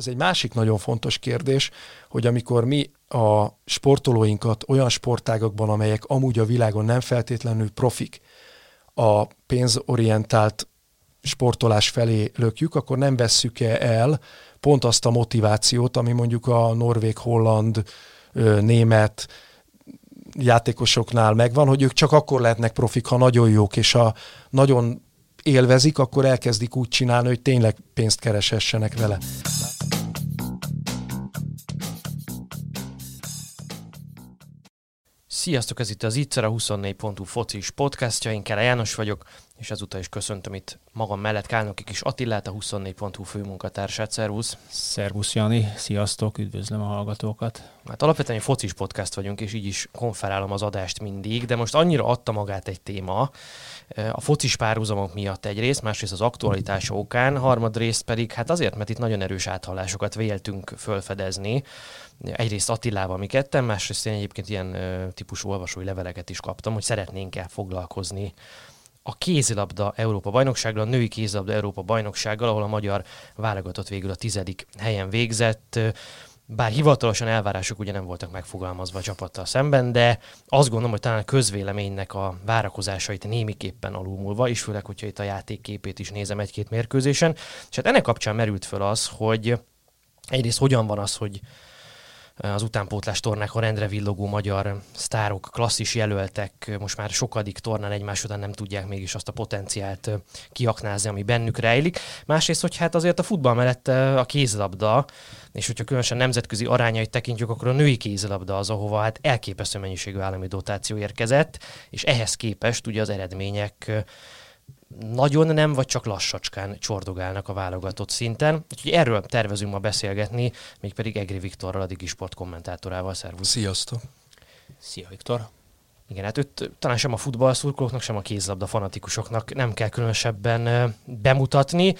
ez egy másik nagyon fontos kérdés, hogy amikor mi a sportolóinkat olyan sportágakban, amelyek amúgy a világon nem feltétlenül profik, a pénzorientált sportolás felé lökjük, akkor nem vesszük -e el pont azt a motivációt, ami mondjuk a norvég, holland, német játékosoknál megvan, hogy ők csak akkor lehetnek profik, ha nagyon jók, és ha nagyon élvezik, akkor elkezdik úgy csinálni, hogy tényleg pénzt keresessenek vele. Sziasztok, ez itt az Ittszer, a 24.hu focis podcastja, én Kere János vagyok, és ezúttal is köszöntöm itt magam mellett Kálnoki kis Attillát, a 24.hu főmunkatársát. Szervusz! Szervusz Jani, sziasztok, üdvözlöm a hallgatókat! Hát alapvetően egy focis podcast vagyunk, és így is konferálom az adást mindig, de most annyira adta magát egy téma, eh, a focis párhuzamok miatt egyrészt, másrészt az aktualitás okán, harmadrészt pedig hát azért, mert itt nagyon erős áthallásokat véltünk fölfedezni, egyrészt Attilával mi ketten, másrészt én egyébként ilyen típusú olvasói leveleket is kaptam, hogy szeretnénk-e foglalkozni a kézilabda Európa bajnoksággal, a női kézilabda Európa bajnoksággal, ahol a magyar válogatott végül a tizedik helyen végzett. Bár hivatalosan elvárások ugye nem voltak megfogalmazva a csapattal szemben, de azt gondolom, hogy talán a közvéleménynek a várakozásait némiképpen alulmúlva, és főleg, hogyha itt a játékképét is nézem egy-két mérkőzésen. És hát ennek kapcsán merült föl az, hogy egyrészt hogyan van az, hogy az utánpótlás tornákon rendre villogó magyar sztárok, klasszis jelöltek most már sokadik tornán egymás után nem tudják mégis azt a potenciált kiaknázni, ami bennük rejlik. Másrészt, hogy hát azért a futball mellett a kézlabda, és hogyha különösen nemzetközi arányait tekintjük, akkor a női kézlabda az, ahova hát elképesztő mennyiségű állami dotáció érkezett, és ehhez képest ugye az eredmények nagyon nem, vagy csak lassacskán csordogálnak a válogatott szinten. Úgyhogy erről tervezünk ma beszélgetni, mégpedig Egri Viktorral, a Digisport kommentátorával. Szervusz! Sziasztok! Szia Viktor! Igen, hát őt talán sem a futballszurkolóknak, sem a kézlabda fanatikusoknak nem kell különösebben bemutatni.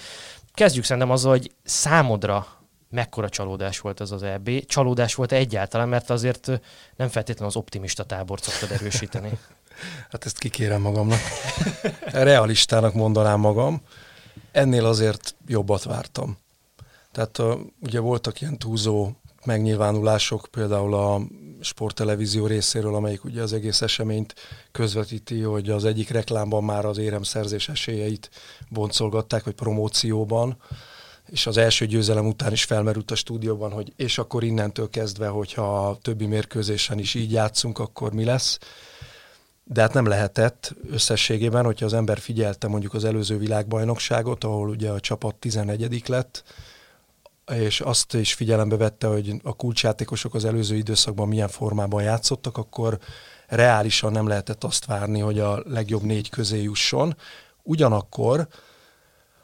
Kezdjük szerintem azzal, hogy számodra mekkora csalódás volt ez az EB. Csalódás volt egyáltalán, mert azért nem feltétlenül az optimista tábort szoktad erősíteni. Hát ezt kikérem magamnak. Realistának mondanám magam. Ennél azért jobbat vártam. Tehát ugye voltak ilyen túlzó megnyilvánulások, például a sporttelevízió részéről, amelyik ugye az egész eseményt közvetíti, hogy az egyik reklámban már az éremszerzés esélyeit boncolgatták, vagy promócióban, és az első győzelem után is felmerült a stúdióban, hogy és akkor innentől kezdve, hogyha a többi mérkőzésen is így játszunk, akkor mi lesz de hát nem lehetett összességében, hogyha az ember figyelte mondjuk az előző világbajnokságot, ahol ugye a csapat 11 lett, és azt is figyelembe vette, hogy a kulcsjátékosok az előző időszakban milyen formában játszottak, akkor reálisan nem lehetett azt várni, hogy a legjobb négy közé jusson. Ugyanakkor,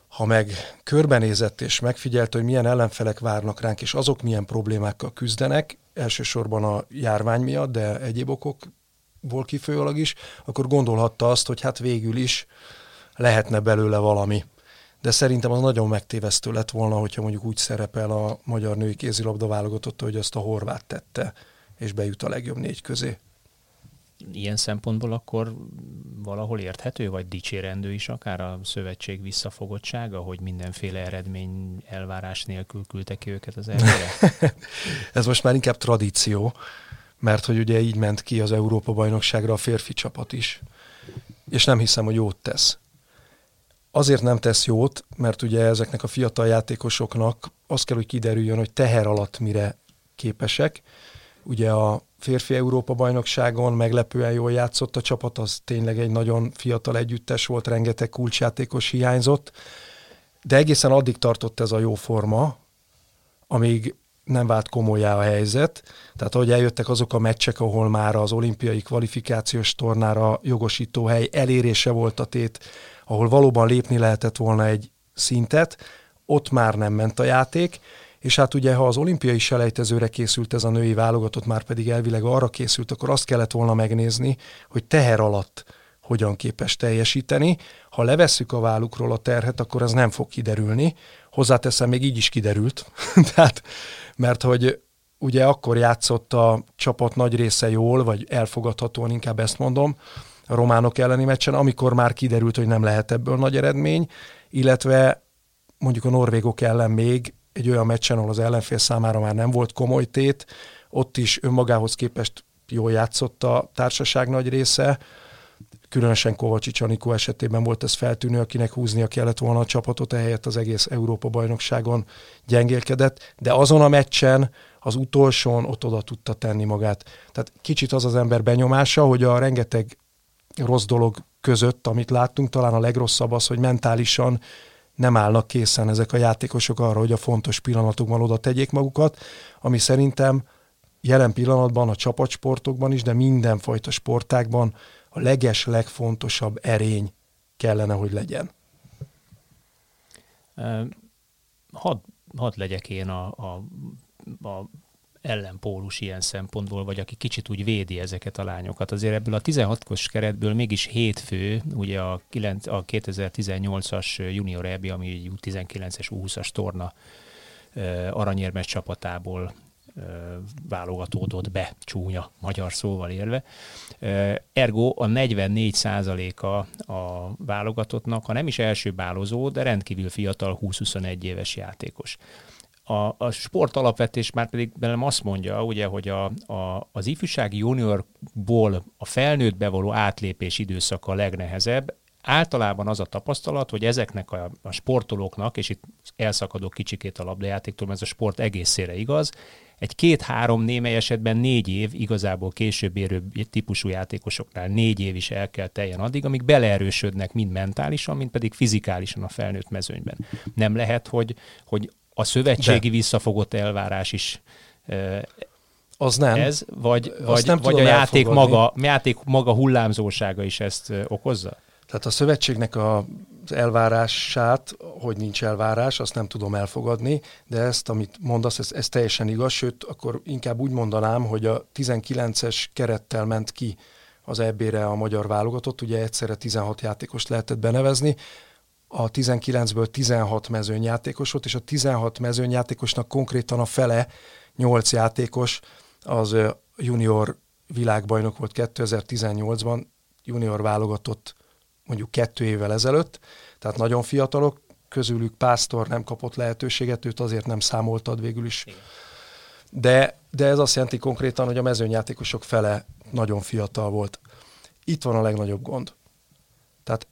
ha meg körbenézett és megfigyelt, hogy milyen ellenfelek várnak ránk, és azok milyen problémákkal küzdenek, elsősorban a járvány miatt, de egyéb okok ból kifolyólag is, akkor gondolhatta azt, hogy hát végül is lehetne belőle valami. De szerintem az nagyon megtévesztő lett volna, hogyha mondjuk úgy szerepel a magyar női kézilabda válogatott, hogy azt a horvát tette, és bejut a legjobb négy közé. Ilyen szempontból akkor valahol érthető, vagy dicsérendő is akár a szövetség visszafogottsága, hogy mindenféle eredmény elvárás nélkül küldtek ki őket az elvére? Ez most már inkább tradíció mert hogy ugye így ment ki az Európa-bajnokságra a férfi csapat is. És nem hiszem, hogy jót tesz. Azért nem tesz jót, mert ugye ezeknek a fiatal játékosoknak az kell, hogy kiderüljön, hogy teher alatt mire képesek. Ugye a férfi Európa-bajnokságon meglepően jól játszott a csapat, az tényleg egy nagyon fiatal együttes volt, rengeteg kulcsjátékos hiányzott, de egészen addig tartott ez a jó forma, amíg nem vált komolyá a helyzet. Tehát ahogy eljöttek azok a meccsek, ahol már az olimpiai kvalifikációs tornára jogosító hely elérése volt a tét, ahol valóban lépni lehetett volna egy szintet, ott már nem ment a játék, és hát ugye, ha az olimpiai selejtezőre készült ez a női válogatott, már pedig elvileg arra készült, akkor azt kellett volna megnézni, hogy teher alatt hogyan képes teljesíteni. Ha levesszük a vállukról a terhet, akkor ez nem fog kiderülni. Hozzáteszem, még így is kiderült. Tehát mert hogy ugye akkor játszott a csapat nagy része jól, vagy elfogadhatóan, inkább ezt mondom, a románok elleni meccsen, amikor már kiderült, hogy nem lehet ebből nagy eredmény, illetve mondjuk a norvégok ellen még egy olyan meccsen, ahol az ellenfél számára már nem volt komoly tét, ott is önmagához képest jól játszott a társaság nagy része, különösen Kovacsics Anikó esetében volt ez feltűnő, akinek húznia kellett volna a csapatot, ehelyett az egész Európa-bajnokságon gyengélkedett, de azon a meccsen, az utolsón ott oda tudta tenni magát. Tehát kicsit az az ember benyomása, hogy a rengeteg rossz dolog között, amit láttunk, talán a legrosszabb az, hogy mentálisan nem állnak készen ezek a játékosok arra, hogy a fontos pillanatokban oda tegyék magukat, ami szerintem jelen pillanatban a csapatsportokban is, de mindenfajta sportákban a leges, legfontosabb erény kellene, hogy legyen. Hadd had legyek én a, a, a ellenpólus ilyen szempontból, vagy aki kicsit úgy védi ezeket a lányokat. Azért ebből a 16-os keretből mégis hétfő, ugye a, 9, a 2018-as junior EBI, ami 19-es 20-as torna aranyérmes csapatából válogatódott be, csúnya magyar szóval élve. Ergo a 44 a a válogatottnak, ha nem is első bálozó, de rendkívül fiatal 20-21 éves játékos. A, a sport alapvetés már pedig belem azt mondja, ugye, hogy a, a, az ifjúsági juniorból a felnőttbe való átlépés időszaka a legnehezebb, általában az a tapasztalat, hogy ezeknek a, a sportolóknak, és itt elszakadok kicsikét a labdajátéktól, mert ez a sport egészére igaz, egy két-három, némely esetben négy év, igazából később érő típusú játékosoknál négy év is el kell teljen addig, amíg beleerősödnek mind mentálisan, mind pedig fizikálisan a felnőtt mezőnyben. Nem lehet, hogy, hogy a szövetségi De. visszafogott elvárás is az nem. Ez, vagy, vagy, nem vagy a játék maga, játék maga hullámzósága is ezt okozza? Tehát a szövetségnek a elvárását, hogy nincs elvárás, azt nem tudom elfogadni, de ezt, amit mondasz, ez, ez teljesen igaz, sőt, akkor inkább úgy mondanám, hogy a 19-es kerettel ment ki az EB-re a magyar válogatott, ugye egyszerre 16 játékos lehetett benevezni, a 19-ből 16 mezőnyjátékos volt, és a 16 mezőnyjátékosnak konkrétan a fele, 8 játékos, az junior világbajnok volt 2018-ban, junior válogatott mondjuk kettő évvel ezelőtt, tehát nagyon fiatalok, közülük Pásztor nem kapott lehetőséget, őt azért nem számoltad végül is. De, de ez azt jelenti konkrétan, hogy a mezőnyjátékosok fele nagyon fiatal volt. Itt van a legnagyobb gond. Tehát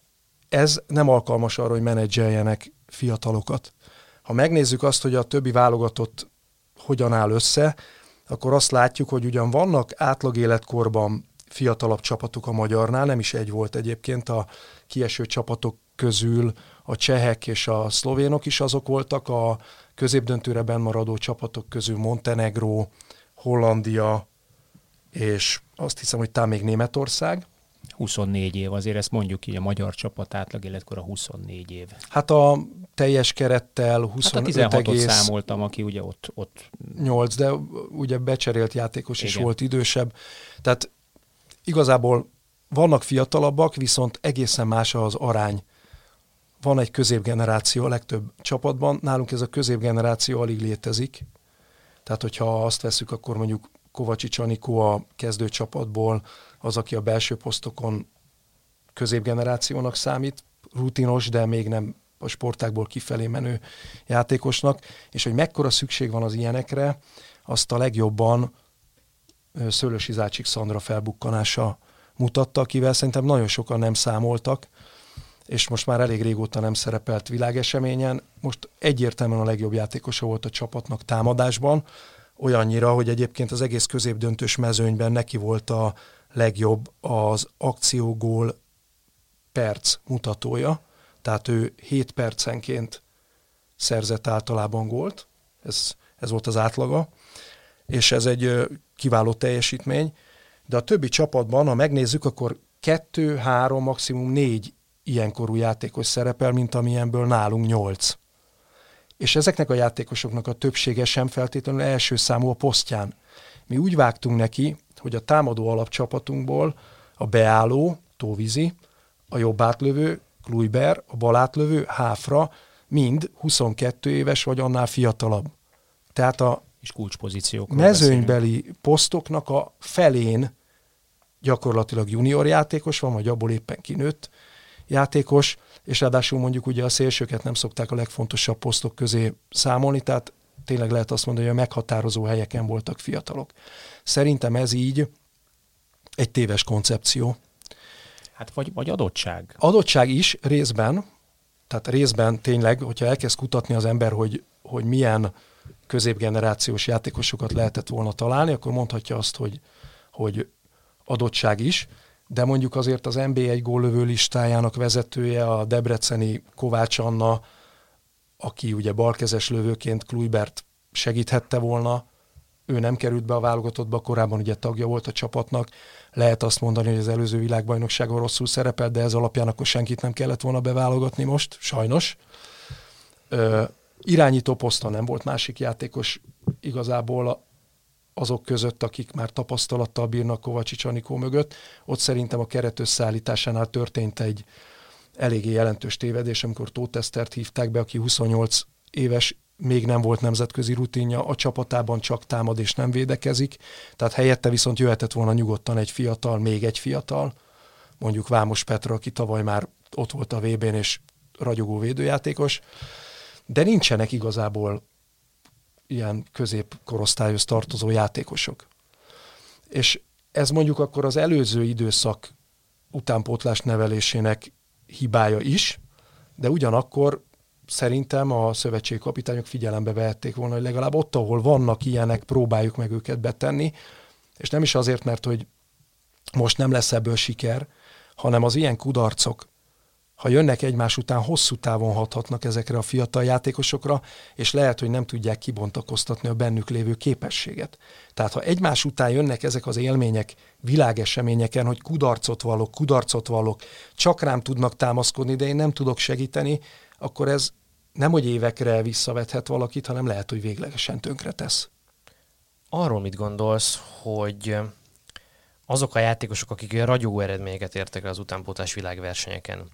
ez nem alkalmas arra, hogy menedzseljenek fiatalokat. Ha megnézzük azt, hogy a többi válogatott hogyan áll össze, akkor azt látjuk, hogy ugyan vannak átlag életkorban fiatalabb csapatok a magyarnál, nem is egy volt egyébként, a kieső csapatok közül a csehek és a szlovénok is azok voltak, a középdöntőre maradó csapatok közül Montenegro, Hollandia, és azt hiszem, hogy talán még Németország. 24 év, azért ezt mondjuk így, a magyar csapat átlag életkor a 24 év. Hát a teljes kerettel 25 hát a 16 egész... számoltam, aki ugye ott, ott... 8, de ugye becserélt játékos Igen. is volt idősebb. Tehát igazából vannak fiatalabbak, viszont egészen más az arány. Van egy középgeneráció a legtöbb csapatban, nálunk ez a középgeneráció alig létezik. Tehát, hogyha azt veszük, akkor mondjuk Kovacsics Anikó a kezdőcsapatból, az, aki a belső posztokon középgenerációnak számít, rutinos, de még nem a sportákból kifelé menő játékosnak, és hogy mekkora szükség van az ilyenekre, azt a legjobban Szőlősi Zácsik Szandra felbukkanása mutatta, akivel szerintem nagyon sokan nem számoltak, és most már elég régóta nem szerepelt világeseményen. Most egyértelműen a legjobb játékosa volt a csapatnak támadásban, olyannyira, hogy egyébként az egész középdöntős mezőnyben neki volt a legjobb az akciógól perc mutatója, tehát ő 7 percenként szerzett általában gólt, ez, ez volt az átlaga, és ez egy kiváló teljesítmény, de a többi csapatban, ha megnézzük, akkor kettő, három, maximum négy ilyenkorú játékos szerepel, mint amilyenből nálunk nyolc. És ezeknek a játékosoknak a többsége sem feltétlenül első számú a posztján. Mi úgy vágtunk neki, hogy a támadó alapcsapatunkból a beálló, Tóvizi, a jobb átlövő, Kluiber, a bal átlövő, Háfra, mind 22 éves vagy annál fiatalabb. Tehát a és kulcspozíciók. Mezőnybeli beszélünk. posztoknak a felén gyakorlatilag junior játékos van, vagy abból éppen kinőtt játékos, és ráadásul mondjuk ugye a szélsőket nem szokták a legfontosabb posztok közé számolni, tehát tényleg lehet azt mondani, hogy a meghatározó helyeken voltak fiatalok. Szerintem ez így egy téves koncepció. Hát vagy, vagy adottság. Adottság is részben, tehát részben tényleg, hogyha elkezd kutatni az ember, hogy, hogy milyen középgenerációs játékosokat lehetett volna találni, akkor mondhatja azt, hogy, hogy adottság is, de mondjuk azért az NBA1 góllövő listájának vezetője, a debreceni Kovács Anna, aki ugye balkezes lövőként Kluibert segíthette volna, ő nem került be a válogatottba, korábban ugye tagja volt a csapatnak. Lehet azt mondani, hogy az előző világbajnokságon rosszul szerepelt, de ez alapján akkor senkit nem kellett volna beválogatni most, sajnos. Ö, irányító poszton nem volt másik játékos igazából azok között, akik már tapasztalattal bírnak Kovacsics Anikó mögött. Ott szerintem a keret összeállításánál történt egy eléggé jelentős tévedés, amikor Tótesztert hívták be, aki 28 éves, még nem volt nemzetközi rutinja, a csapatában csak támad és nem védekezik, tehát helyette viszont jöhetett volna nyugodtan egy fiatal, még egy fiatal, mondjuk Vámos Petra, aki tavaly már ott volt a VB-n és ragyogó védőjátékos, de nincsenek igazából ilyen középkorosztályhoz tartozó játékosok. És ez mondjuk akkor az előző időszak utánpótlás nevelésének hibája is, de ugyanakkor szerintem a szövetségkapitányok figyelembe vehették volna, hogy legalább ott, ahol vannak ilyenek, próbáljuk meg őket betenni, és nem is azért, mert hogy most nem lesz ebből siker, hanem az ilyen kudarcok ha jönnek egymás után, hosszú távon hathatnak ezekre a fiatal játékosokra, és lehet, hogy nem tudják kibontakoztatni a bennük lévő képességet. Tehát ha egymás után jönnek ezek az élmények világeseményeken, hogy kudarcot vallok, kudarcot vallok, csak rám tudnak támaszkodni, de én nem tudok segíteni, akkor ez nem, hogy évekre visszavethet valakit, hanem lehet, hogy véglegesen tönkre tesz. Arról mit gondolsz, hogy azok a játékosok, akik olyan ragyogó eredményeket értek el az utánpótlás világversenyeken,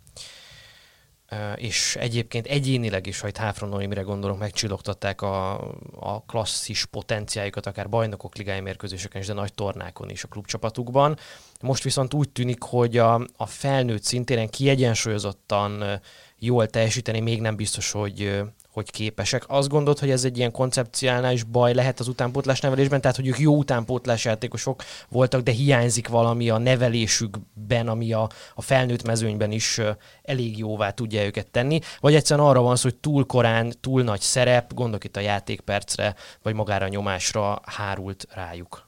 és egyébként egyénileg is, ha itt Háfron Noémire gondolok, megcsillogtatták a, a klasszis potenciájukat, akár bajnokok ligai mérkőzéseken is, de nagy tornákon is a klubcsapatukban. Most viszont úgy tűnik, hogy a, a felnőtt szintéren kiegyensúlyozottan jól teljesíteni még nem biztos, hogy, hogy képesek. Azt gondolod, hogy ez egy ilyen koncepciálnál baj lehet az utánpótlás nevelésben, tehát hogy ők jó utánpótlás játékosok voltak, de hiányzik valami a nevelésükben, ami a, a felnőtt mezőnyben is elég jóvá tudja őket tenni, vagy egyszerűen arra van szó, hogy túl korán, túl nagy szerep, gondolok itt a játékpercre, vagy magára a nyomásra hárult rájuk.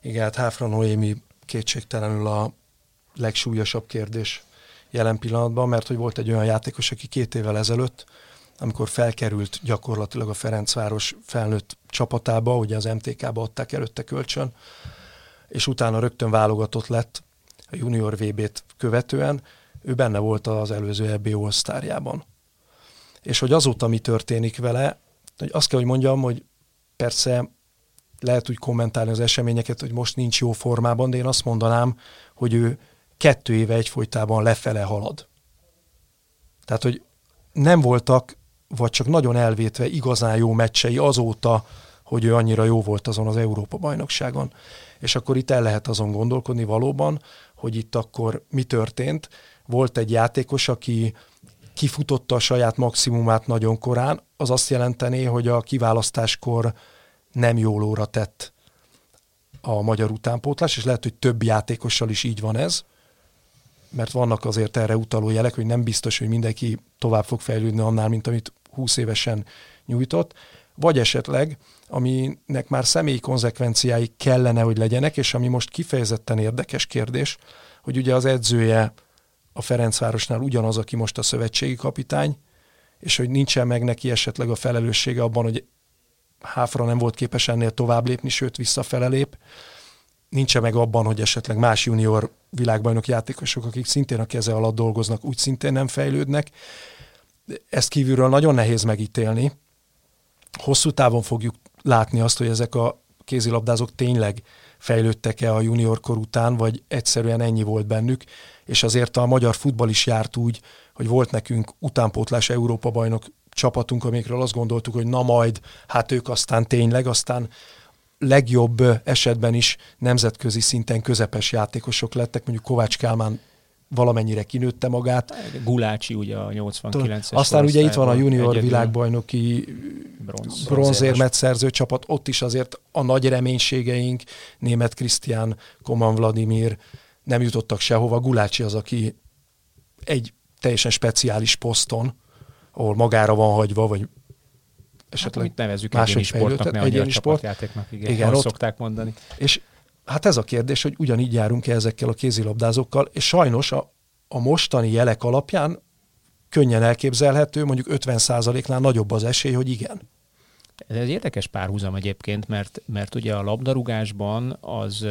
Igen, hát Háfra Noémi kétségtelenül a legsúlyosabb kérdés jelen pillanatban, mert hogy volt egy olyan játékos, aki két évvel ezelőtt amikor felkerült gyakorlatilag a Ferencváros felnőtt csapatába, ugye az MTK-ba adták előtte kölcsön, és utána rögtön válogatott lett a junior VB-t követően, ő benne volt az előző EB all És hogy azóta mi történik vele, hogy azt kell, hogy mondjam, hogy persze lehet úgy kommentálni az eseményeket, hogy most nincs jó formában, de én azt mondanám, hogy ő kettő éve egyfolytában lefele halad. Tehát, hogy nem voltak vagy csak nagyon elvétve igazán jó meccsei azóta, hogy ő annyira jó volt azon az Európa-bajnokságon. És akkor itt el lehet azon gondolkodni valóban, hogy itt akkor mi történt. Volt egy játékos, aki kifutotta a saját maximumát nagyon korán, az azt jelentené, hogy a kiválasztáskor nem jól óra tett a magyar utánpótlás, és lehet, hogy több játékossal is így van ez, mert vannak azért erre utaló jelek, hogy nem biztos, hogy mindenki tovább fog fejlődni annál, mint amit 20 évesen nyújtott, vagy esetleg, aminek már személyi konzekvenciái kellene, hogy legyenek, és ami most kifejezetten érdekes kérdés, hogy ugye az edzője a Ferencvárosnál ugyanaz, aki most a szövetségi kapitány, és hogy nincsen meg neki esetleg a felelőssége abban, hogy Háfra nem volt képes ennél tovább lépni, sőt visszafele lép. Nincsen meg abban, hogy esetleg más junior világbajnok játékosok, akik szintén a keze alatt dolgoznak, úgy szintén nem fejlődnek ezt kívülről nagyon nehéz megítélni. Hosszú távon fogjuk látni azt, hogy ezek a kézilabdázók tényleg fejlődtek-e a junior kor után, vagy egyszerűen ennyi volt bennük, és azért a magyar futball is járt úgy, hogy volt nekünk utánpótlás Európa bajnok csapatunk, amikről azt gondoltuk, hogy na majd, hát ők aztán tényleg, aztán legjobb esetben is nemzetközi szinten közepes játékosok lettek, mondjuk Kovács Kálmán valamennyire kinőtte magát. Gulácsi ugye a 89-es Aztán ugye itt van a junior egyedül. világbajnoki bronz, bronzérmet szerző csapat, ott is azért a nagy reménységeink, német Krisztián, Koman Vladimir nem jutottak sehova. Gulácsi az, aki egy teljesen speciális poszton, ahol magára van hagyva, vagy esetleg hát, nevezzük egyéni sportnak, ne egyéni sport. igen, igen ott, szokták mondani. És hát ez a kérdés, hogy ugyanígy járunk-e ezekkel a kézilabdázókkal, és sajnos a, a mostani jelek alapján könnyen elképzelhető, mondjuk 50%-nál nagyobb az esély, hogy igen. Ez egy érdekes párhuzam egyébként, mert, mert ugye a labdarúgásban az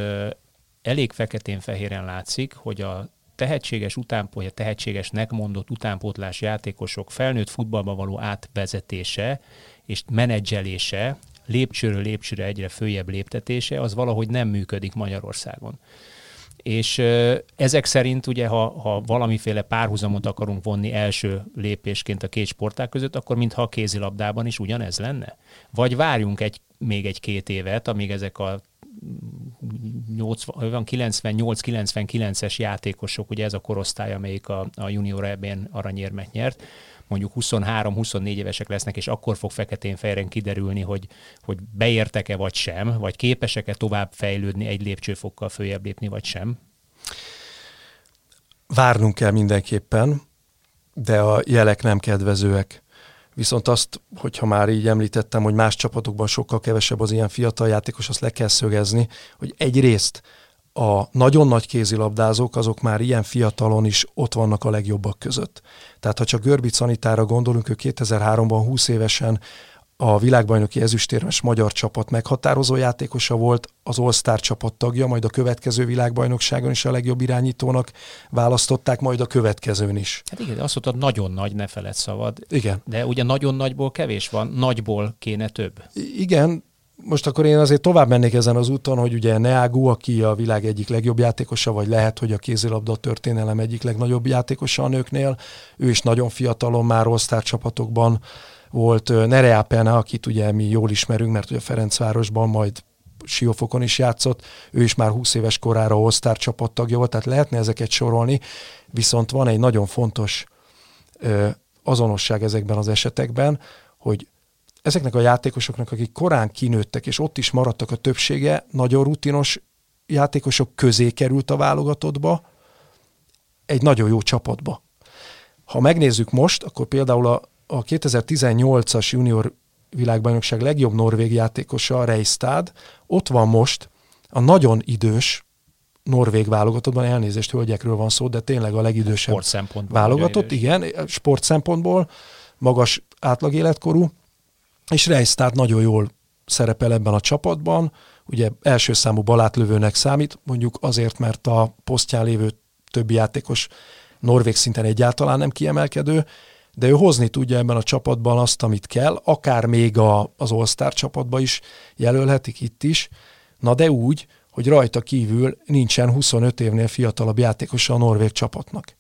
elég feketén-fehéren látszik, hogy a tehetséges utánpótlás, tehetségesnek mondott utánpótlás játékosok felnőtt futballba való átvezetése és menedzselése, lépcsőről lépcsőre egyre följebb léptetése, az valahogy nem működik Magyarországon. És ezek szerint ugye, ha, ha valamiféle párhuzamot akarunk vonni első lépésként a két sporták között, akkor mintha a kézilabdában is ugyanez lenne? Vagy várjunk egy, még egy-két évet, amíg ezek a 98-99-es játékosok, ugye ez a korosztály, amelyik a, a junior ebben aranyérmet nyert, mondjuk 23-24 évesek lesznek, és akkor fog feketén-fejren kiderülni, hogy, hogy beértek-e vagy sem, vagy képesek-e tovább fejlődni egy lépcsőfokkal följebb lépni vagy sem? Várnunk kell mindenképpen, de a jelek nem kedvezőek. Viszont azt, hogyha már így említettem, hogy más csapatokban sokkal kevesebb az ilyen fiatal játékos, azt le kell szögezni, hogy egyrészt a nagyon nagy kézilabdázók, azok már ilyen fiatalon is ott vannak a legjobbak között. Tehát ha csak Görbic Szanitára gondolunk, ő 2003-ban 20 évesen a világbajnoki ezüstérmes magyar csapat meghatározó játékosa volt, az All-Star csapat tagja, majd a következő világbajnokságon is a legjobb irányítónak választották, majd a következőn is. Hát igen, azt mondtad, nagyon nagy, ne feled szabad. Igen. De ugye nagyon nagyból kevés van, nagyból kéne több. Igen, most akkor én azért tovább mennék ezen az úton, hogy ugye Neagu, aki a világ egyik legjobb játékosa, vagy lehet, hogy a kézilabda történelem egyik legnagyobb játékosa a nőknél, ő is nagyon fiatalon már osztár csapatokban volt Nerea Pena, akit ugye mi jól ismerünk, mert ugye Ferencvárosban majd Siófokon is játszott, ő is már 20 éves korára osztár csapattagja volt, tehát lehetne ezeket sorolni, viszont van egy nagyon fontos ö, azonosság ezekben az esetekben, hogy ezeknek a játékosoknak, akik korán kinőttek, és ott is maradtak a többsége, nagyon rutinos játékosok közé került a válogatottba, egy nagyon jó csapatba. Ha megnézzük most, akkor például a, a 2018-as junior világbajnokság legjobb norvég játékosa, Reistad, ott van most a nagyon idős norvég válogatottban, elnézést hölgyekről van szó, de tényleg a legidősebb válogatott, igen, sport szempontból, magas átlagéletkorú, és Reistad nagyon jól szerepel ebben a csapatban, ugye első számú balátlövőnek számít, mondjuk azért, mert a posztján lévő többi játékos norvég szinten egyáltalán nem kiemelkedő, de ő hozni tudja ebben a csapatban azt, amit kell, akár még a, az All-Star csapatba is jelölhetik itt is, na de úgy, hogy rajta kívül nincsen 25 évnél fiatalabb játékosa a norvég csapatnak.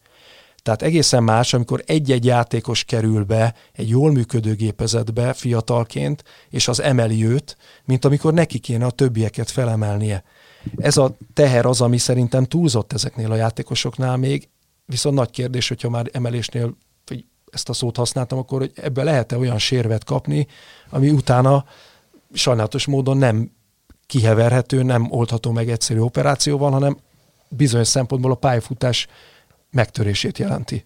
Tehát egészen más, amikor egy-egy játékos kerül be egy jól működő gépezetbe fiatalként, és az emeli őt, mint amikor neki kéne a többieket felemelnie. Ez a teher az, ami szerintem túlzott ezeknél a játékosoknál még, viszont nagy kérdés, hogyha már emelésnél hogy ezt a szót használtam, akkor hogy ebbe lehet-e olyan sérvet kapni, ami utána sajnálatos módon nem kiheverhető, nem oldható meg egyszerű operációval, hanem bizonyos szempontból a pályafutás megtörését jelenti.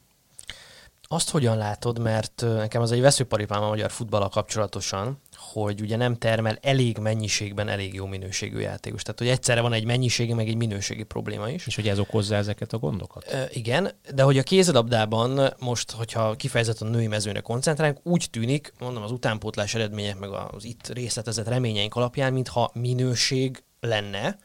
Azt hogyan látod, mert nekem az egy veszőparipám a magyar futballal kapcsolatosan, hogy ugye nem termel elég mennyiségben elég jó minőségű játékos. Tehát, hogy egyszerre van egy mennyiségi, meg egy minőségi probléma is. És hogy ez okozza ezeket a gondokat? E, igen, de hogy a kézilabdában most, hogyha kifejezetten a női mezőre koncentrálunk, úgy tűnik, mondom, az utánpótlás eredmények, meg az itt részletezett reményeink alapján, mintha minőség lenne,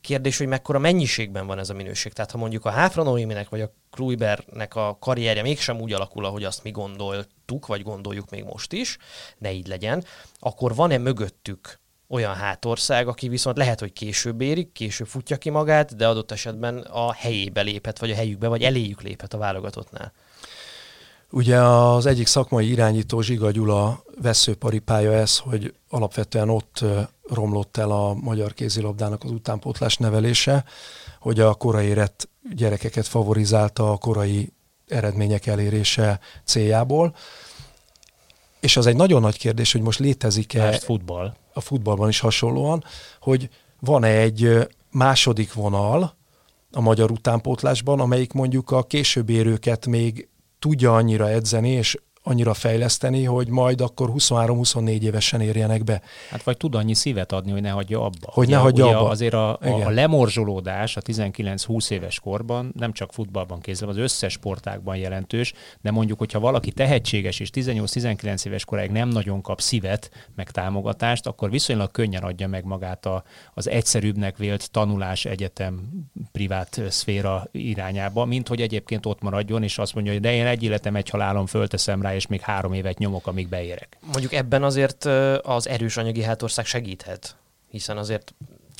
Kérdés, hogy mekkora mennyiségben van ez a minőség. Tehát ha mondjuk a Háfra Noéminek vagy a Kluibernek a karrierje mégsem úgy alakul, ahogy azt mi gondoltuk, vagy gondoljuk még most is, ne így legyen, akkor van-e mögöttük olyan hátország, aki viszont lehet, hogy később érik, később futja ki magát, de adott esetben a helyébe léphet, vagy a helyükbe, vagy eléjük léphet a válogatottnál. Ugye az egyik szakmai irányító Zsiga Gyula veszőparipája ez, hogy alapvetően ott romlott el a magyar kézilabdának az utánpótlás nevelése, hogy a korai érett gyerekeket favorizálta a korai eredmények elérése céljából. És az egy nagyon nagy kérdés, hogy most létezik-e... Futball. A futballban is hasonlóan, hogy van-e egy második vonal a magyar utánpótlásban, amelyik mondjuk a később érőket még tudja annyira edzeni, és annyira fejleszteni, hogy majd akkor 23-24 évesen érjenek be. Hát vagy tud annyi szívet adni, hogy ne hagyja abba. Hogy ugye, ne hagyja ugye abba. Azért a, a, a lemorzsolódás a 19-20 éves korban nem csak futballban kézzel, az összes sportákban jelentős, de mondjuk, hogyha valaki tehetséges és 18-19 éves koráig nem nagyon kap szívet, meg támogatást, akkor viszonylag könnyen adja meg magát a, az egyszerűbbnek vélt tanulás egyetem privát szféra irányába, mint hogy egyébként ott maradjon, és azt mondja, hogy de én egy életem, egy halálom fölteszem rá, rá, és még három évet nyomok, amíg beérek. Mondjuk ebben azért az erős anyagi hátország segíthet, hiszen azért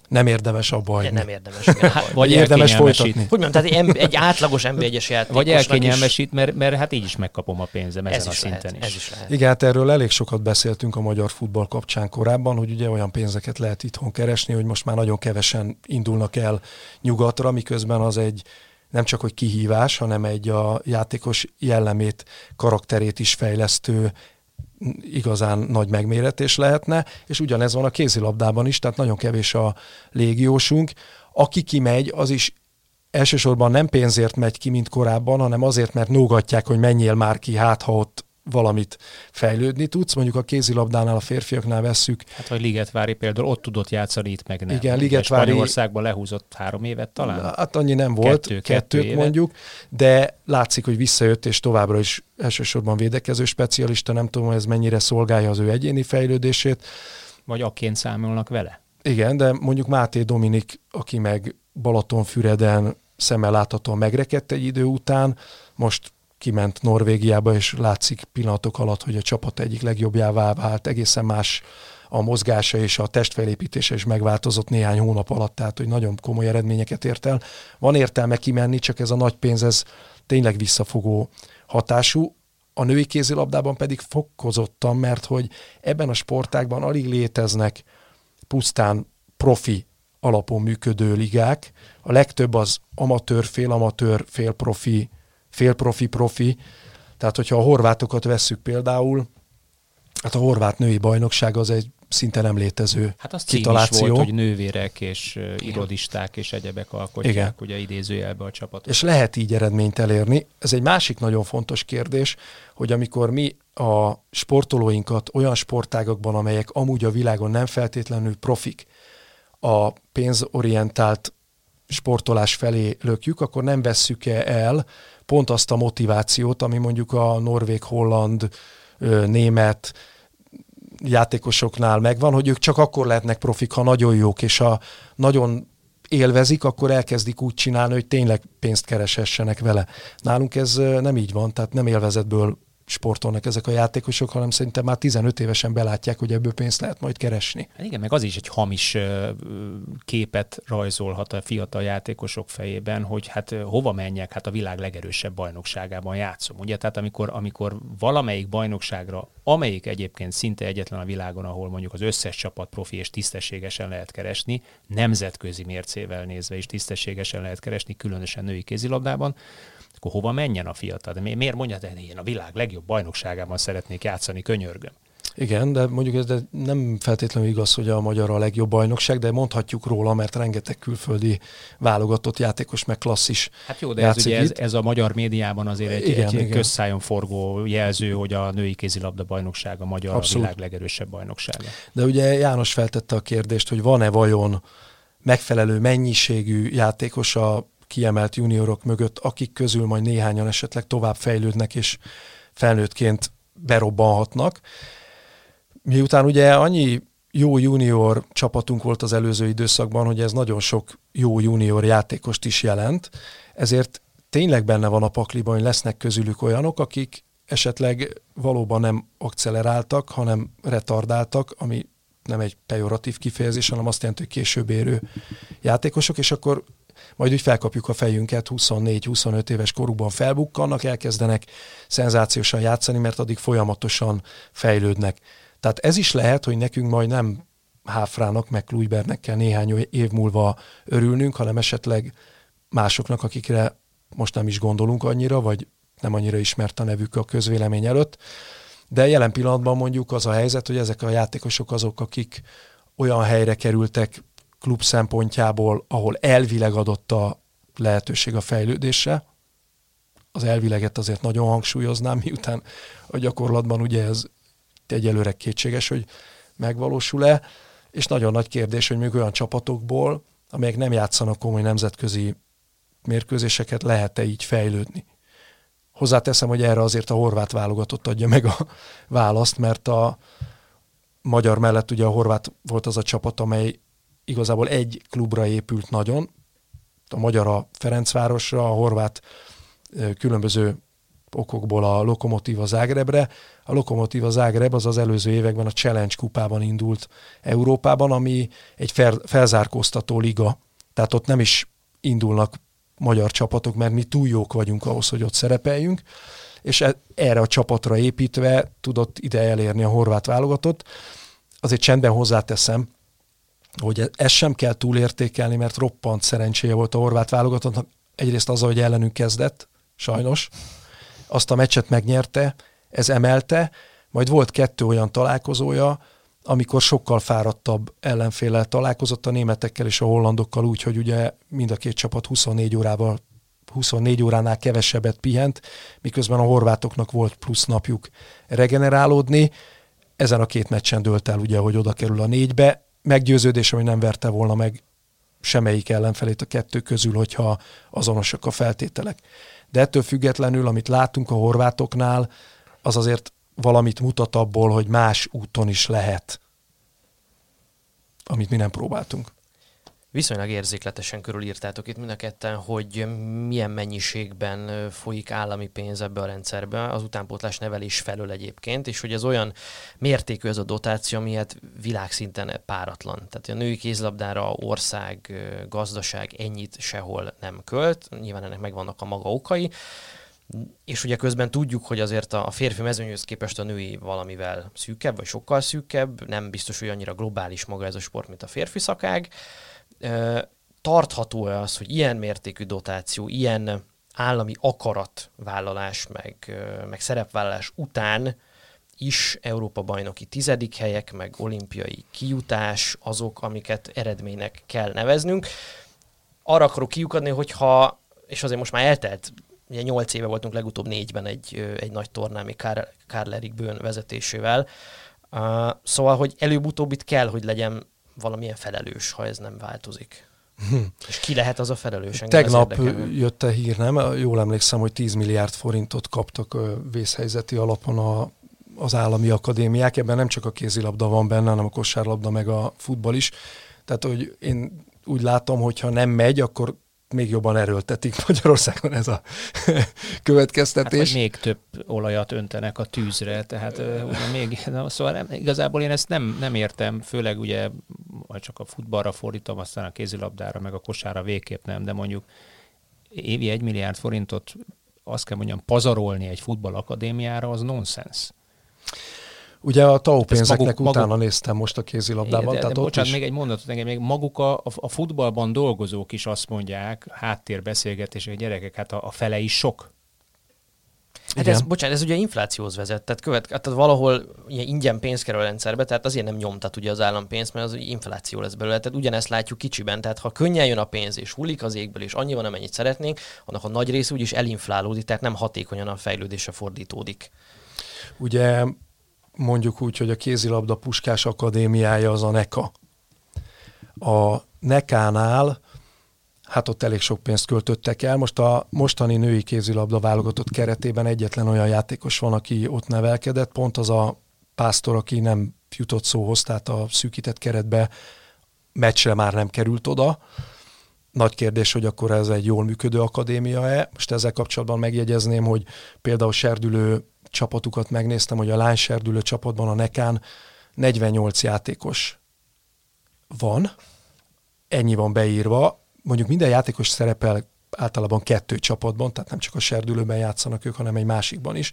nem érdemes abba hagyni. Nem érdemes, igen, hát, Vagy érdemes folytatni. Hogy mondjam, tehát egy, egy átlagos NB1-es játékosnak Vagy elkényelmesít, mert, mert hát így is megkapom a pénzem ezen ez a is szinten lehet, is. Ez is lehet. Igen, hát erről elég sokat beszéltünk a magyar futball kapcsán korábban, hogy ugye olyan pénzeket lehet itthon keresni, hogy most már nagyon kevesen indulnak el nyugatra, miközben az egy nem csak hogy kihívás, hanem egy a játékos jellemét, karakterét is fejlesztő igazán nagy megméretés lehetne, és ugyanez van a kézilabdában is, tehát nagyon kevés a légiósunk. Aki kimegy, az is elsősorban nem pénzért megy ki, mint korábban, hanem azért, mert nógatják, hogy menjél már ki, hát ha ott valamit fejlődni tudsz. Mondjuk a kézilabdánál, a férfiaknál vesszük. Hát, hogy Ligetvári például ott tudott játszani, itt meg nem. Igen, Ligetvári... Spanyolországban lehúzott három évet talán? Hát annyi nem volt, kettő, kettőt kettő mondjuk, de látszik, hogy visszajött, és továbbra is elsősorban védekező specialista, nem tudom, hogy ez mennyire szolgálja az ő egyéni fejlődését. Vagy akként számolnak vele? Igen, de mondjuk Máté Dominik, aki meg Balatonfüreden szemmel láthatóan megrekedt egy idő után, most kiment Norvégiába, és látszik pillanatok alatt, hogy a csapat egyik legjobbjává vált, egészen más a mozgása és a testfelépítése is megváltozott néhány hónap alatt, tehát hogy nagyon komoly eredményeket ért el. Van értelme kimenni, csak ez a nagy pénz, ez tényleg visszafogó hatású. A női kézilabdában pedig fokozottan, mert hogy ebben a sportágban alig léteznek pusztán profi alapon működő ligák. A legtöbb az amatőr, félamatőr, félprofi félprofi-profi. Tehát, hogyha a horvátokat vesszük például, hát a horvát női bajnokság az egy szinte nem létező Hát az kitaláció. volt, hogy nővérek és uh, irodisták és egyebek alkotják Igen. ugye idézőjelbe a csapatot. És lehet így eredményt elérni. Ez egy másik nagyon fontos kérdés, hogy amikor mi a sportolóinkat olyan sportágakban, amelyek amúgy a világon nem feltétlenül profik, a pénzorientált sportolás felé lökjük, akkor nem vesszük -e el pont azt a motivációt, ami mondjuk a norvég, holland, német játékosoknál megvan, hogy ők csak akkor lehetnek profik, ha nagyon jók, és ha nagyon élvezik, akkor elkezdik úgy csinálni, hogy tényleg pénzt keresessenek vele. Nálunk ez nem így van, tehát nem élvezetből sportolnak ezek a játékosok, hanem szerintem már 15 évesen belátják, hogy ebből pénzt lehet majd keresni. Hát igen, meg az is egy hamis képet rajzolhat a fiatal játékosok fejében, hogy hát hova menjek, hát a világ legerősebb bajnokságában játszom. Ugye, tehát amikor, amikor valamelyik bajnokságra, amelyik egyébként szinte egyetlen a világon, ahol mondjuk az összes csapat profi és tisztességesen lehet keresni, nemzetközi mércével nézve is tisztességesen lehet keresni, különösen női kézilabdában, akkor hova menjen a fiatal? De miért mondja, hogy én a világ legjobb bajnokságában szeretnék játszani, könyörgöm? Igen, de mondjuk ez de nem feltétlenül igaz, hogy a magyar a legjobb bajnokság, de mondhatjuk róla, mert rengeteg külföldi válogatott játékos, meg klasszis Hát jó, de ez, ugye ez, ez, a magyar médiában azért egy, igen, egy igen. közszájon forgó jelző, hogy a női kézilabda bajnokság a magyar Abszolút. a világ legerősebb bajnoksága. De ugye János feltette a kérdést, hogy van-e vajon megfelelő mennyiségű játékos a kiemelt juniorok mögött, akik közül majd néhányan esetleg tovább fejlődnek és felnőttként berobbanhatnak. Miután ugye annyi jó junior csapatunk volt az előző időszakban, hogy ez nagyon sok jó junior játékost is jelent, ezért tényleg benne van a pakliban, hogy lesznek közülük olyanok, akik esetleg valóban nem akceleráltak, hanem retardáltak, ami nem egy pejoratív kifejezés, hanem azt jelenti, hogy később érő játékosok, és akkor majd úgy felkapjuk a fejünket, 24-25 éves korukban felbukkannak, elkezdenek szenzációsan játszani, mert addig folyamatosan fejlődnek. Tehát ez is lehet, hogy nekünk majd nem Háfrának, meg Kluibernek kell néhány év múlva örülnünk, hanem esetleg másoknak, akikre most nem is gondolunk annyira, vagy nem annyira ismert a nevük a közvélemény előtt. De jelen pillanatban mondjuk az a helyzet, hogy ezek a játékosok azok, akik olyan helyre kerültek klub szempontjából, ahol elvileg adott a lehetőség a fejlődésre. Az elvileget azért nagyon hangsúlyoznám, miután a gyakorlatban ugye ez egyelőre kétséges, hogy megvalósul-e, és nagyon nagy kérdés, hogy még olyan csapatokból, amelyek nem játszanak komoly nemzetközi mérkőzéseket, lehet-e így fejlődni. Hozzáteszem, hogy erre azért a horvát válogatott adja meg a választ, mert a magyar mellett ugye a horvát volt az a csapat, amely igazából egy klubra épült nagyon, a magyar a Ferencvárosra, a horvát különböző okokból a Lokomotíva Zágrebre. A Lokomotíva Zágreb az az előző években a Challenge kupában indult Európában, ami egy fel, felzárkóztató liga, tehát ott nem is indulnak magyar csapatok, mert mi túl jók vagyunk ahhoz, hogy ott szerepeljünk, és e, erre a csapatra építve tudott ide elérni a horvát válogatott. Azért csendben hozzáteszem, hogy ezt sem kell túlértékelni, mert roppant szerencséje volt a horvát válogatottnak. Egyrészt az, hogy ellenünk kezdett, sajnos, azt a meccset megnyerte, ez emelte, majd volt kettő olyan találkozója, amikor sokkal fáradtabb ellenféllel találkozott a németekkel és a hollandokkal úgy, hogy ugye mind a két csapat 24 órával 24 óránál kevesebbet pihent, miközben a horvátoknak volt plusz napjuk regenerálódni. Ezen a két meccsen dőlt el ugye, hogy oda kerül a négybe. Meggyőződés, hogy nem verte volna meg semmelyik ellenfelét a kettő közül, hogyha azonosak a feltételek. De ettől függetlenül, amit látunk a horvátoknál, az azért valamit mutat abból, hogy más úton is lehet, amit mi nem próbáltunk. Viszonylag érzékletesen körülírtátok itt mind a ketten, hogy milyen mennyiségben folyik állami pénz ebbe a rendszerbe, az utánpótlás nevelés felől egyébként, és hogy ez olyan mértékű ez a dotáció, ami világszinten páratlan. Tehát a női kézlabdára ország, gazdaság ennyit sehol nem költ, nyilván ennek megvannak a maga okai, és ugye közben tudjuk, hogy azért a férfi mezőnyhöz képest a női valamivel szűkebb, vagy sokkal szűkebb, nem biztos, hogy annyira globális maga ez a sport, mint a férfi szakág. Tartható-e az, hogy ilyen mértékű dotáció, ilyen állami akaratvállalás, meg, meg szerepvállalás után is Európa bajnoki tizedik helyek, meg olimpiai kijutás azok, amiket eredménynek kell neveznünk. Arra akarok kiukadni, hogyha, és azért most már eltelt ugye nyolc éve voltunk legutóbb négyben egy, egy nagy tornán, még Karl Erik Bőn vezetésével. Uh, szóval, hogy előbb-utóbb itt kell, hogy legyen valamilyen felelős, ha ez nem változik. Hm. És ki lehet az a felelős? Tegnap jött a hír, nem? Jól emlékszem, hogy 10 milliárd forintot kaptak vészhelyzeti alapon a, az állami akadémiák. Ebben nem csak a kézilabda van benne, hanem a kosárlabda, meg a futball is. Tehát, hogy én úgy látom, hogy ha nem megy, akkor még jobban erőltetik Magyarországon ez a következtetés. Hát, még több olajat öntenek a tűzre, tehát ugye még, na, szóval nem, igazából én ezt nem, nem értem, főleg ugye, ha csak a futballra fordítom, aztán a kézilabdára, meg a kosára végképp nem, de mondjuk évi egy milliárd forintot azt kell mondjam, pazarolni egy futballakadémiára, az nonsens. Ugye a TAO pénzeknek maguk, utána maguk, néztem most a kézilabdában. De, de, de bocsánat, is... még egy mondatot engem, még maguk a, a, a futballban dolgozók is azt mondják, háttérbeszélgetések, gyerekek, hát a, a fele is sok. Hát ez, bocsánat, ez ugye inflációhoz vezet, tehát, követ, tehát valahol ugye ingyen pénz kerül a rendszerbe, tehát azért nem nyomtat ugye az állampénz, mert az infláció lesz belőle. Tehát ugyanezt látjuk kicsiben, tehát ha könnyen jön a pénz és hullik az égből, és annyi van, amennyit szeretnénk, annak a nagy része úgyis elinflálódik, tehát nem hatékonyan a fejlődésre fordítódik. Ugye mondjuk úgy, hogy a kézilabda Puskás Akadémiája az a NEKA. A NEKA-nál hát ott elég sok pénzt költöttek el. Most a mostani női kézilabda válogatott keretében egyetlen olyan játékos van, aki ott nevelkedett, pont az a pásztor, aki nem jutott szóhoz, tehát a szűkített keretbe meccsre már nem került oda. Nagy kérdés, hogy akkor ez egy jól működő akadémia-e. Most ezzel kapcsolatban megjegyezném, hogy például Serdülő csapatukat megnéztem, hogy a lányserdülő csapatban a Nekán 48 játékos van, ennyi van beírva, mondjuk minden játékos szerepel általában kettő csapatban, tehát nem csak a serdülőben játszanak ők, hanem egy másikban is.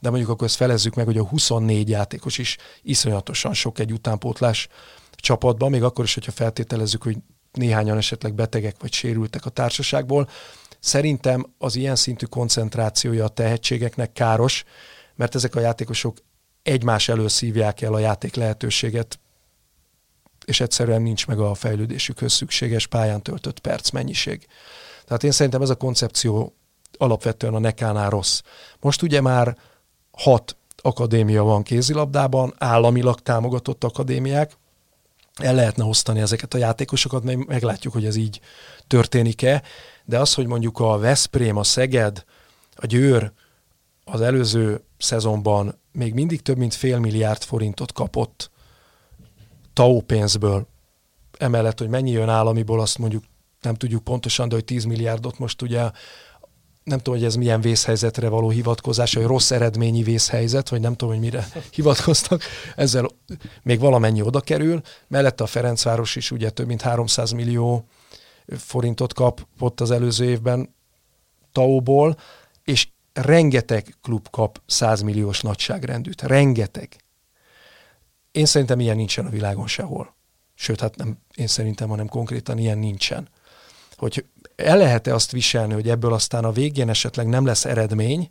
De mondjuk akkor ezt felezzük meg, hogy a 24 játékos is iszonyatosan sok egy utánpótlás csapatban, még akkor is, hogyha feltételezzük, hogy néhányan esetleg betegek vagy sérültek a társaságból. Szerintem az ilyen szintű koncentrációja a tehetségeknek káros, mert ezek a játékosok egymás elől szívják el a játék lehetőséget, és egyszerűen nincs meg a fejlődésükhöz szükséges pályán töltött perc mennyiség. Tehát én szerintem ez a koncepció alapvetően a nekánál rossz. Most ugye már hat akadémia van kézilabdában, államilag támogatott akadémiák, el lehetne osztani ezeket a játékosokat, meg meglátjuk, hogy ez így történik-e, de az, hogy mondjuk a Veszprém, a Szeged, a Győr az előző szezonban még mindig több mint fél milliárd forintot kapott TAO pénzből, emellett, hogy mennyi jön államiból, azt mondjuk nem tudjuk pontosan, de hogy 10 milliárdot most ugye nem tudom, hogy ez milyen vészhelyzetre való hivatkozás, vagy rossz eredményi vészhelyzet, vagy nem tudom, hogy mire hivatkoztak, ezzel még valamennyi oda kerül. Mellette a Ferencváros is ugye több mint 300 millió forintot kapott az előző évben TAO-ból, és rengeteg klub kap 100 milliós nagyságrendűt. Rengeteg. Én szerintem ilyen nincsen a világon sehol. Sőt, hát nem én szerintem, hanem konkrétan ilyen nincsen. Hogy el lehet-e azt viselni, hogy ebből aztán a végén esetleg nem lesz eredmény,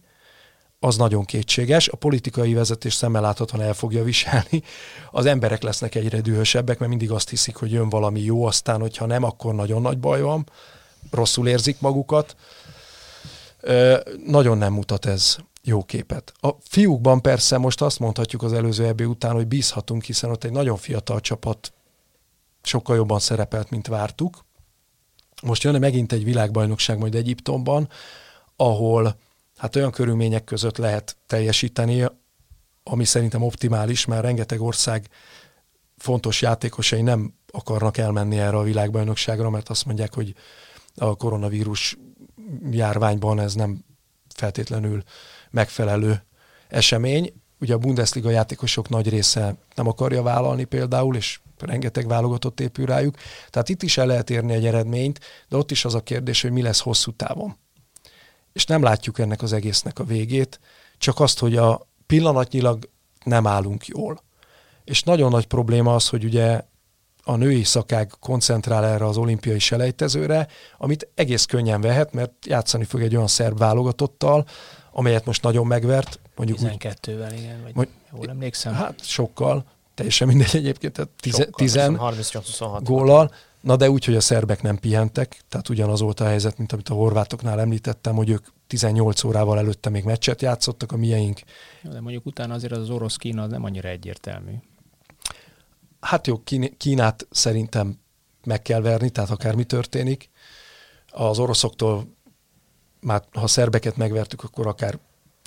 az nagyon kétséges. A politikai vezetés szemmel láthatóan el fogja viselni. Az emberek lesznek egyre dühösebbek, mert mindig azt hiszik, hogy jön valami jó, aztán, hogyha nem, akkor nagyon nagy baj van. Rosszul érzik magukat. Ö, nagyon nem mutat ez jó képet. A fiúkban persze most azt mondhatjuk az előző EB után, hogy bízhatunk, hiszen ott egy nagyon fiatal csapat sokkal jobban szerepelt, mint vártuk. Most jönne megint egy világbajnokság majd Egyiptomban, ahol hát olyan körülmények között lehet teljesíteni, ami szerintem optimális, mert rengeteg ország fontos játékosai nem akarnak elmenni erre a világbajnokságra, mert azt mondják, hogy a koronavírus járványban ez nem feltétlenül megfelelő esemény. Ugye a Bundesliga játékosok nagy része nem akarja vállalni például, és rengeteg válogatott épül rájuk. Tehát itt is el lehet érni egy eredményt, de ott is az a kérdés, hogy mi lesz hosszú távon. És nem látjuk ennek az egésznek a végét, csak azt, hogy a pillanatnyilag nem állunk jól. És nagyon nagy probléma az, hogy ugye a női szakág koncentrál erre az olimpiai selejtezőre, amit egész könnyen vehet, mert játszani fog egy olyan szerb válogatottal, amelyet most nagyon megvert. Mondjuk 12-vel, igen, vagy mondj, jól emlékszem. Hát sokkal, teljesen mindegy egyébként, tehát 10 góllal, na de úgy, hogy a szerbek nem pihentek, tehát ugyanaz volt a helyzet, mint amit a horvátoknál említettem, hogy ők 18 órával előtte még meccset játszottak, a mieink. De mondjuk utána azért az orosz Kína az nem annyira egyértelmű. Hát jó, Kínát szerintem meg kell verni, tehát akármi történik. Az oroszoktól már ha szerbeket megvertük, akkor akár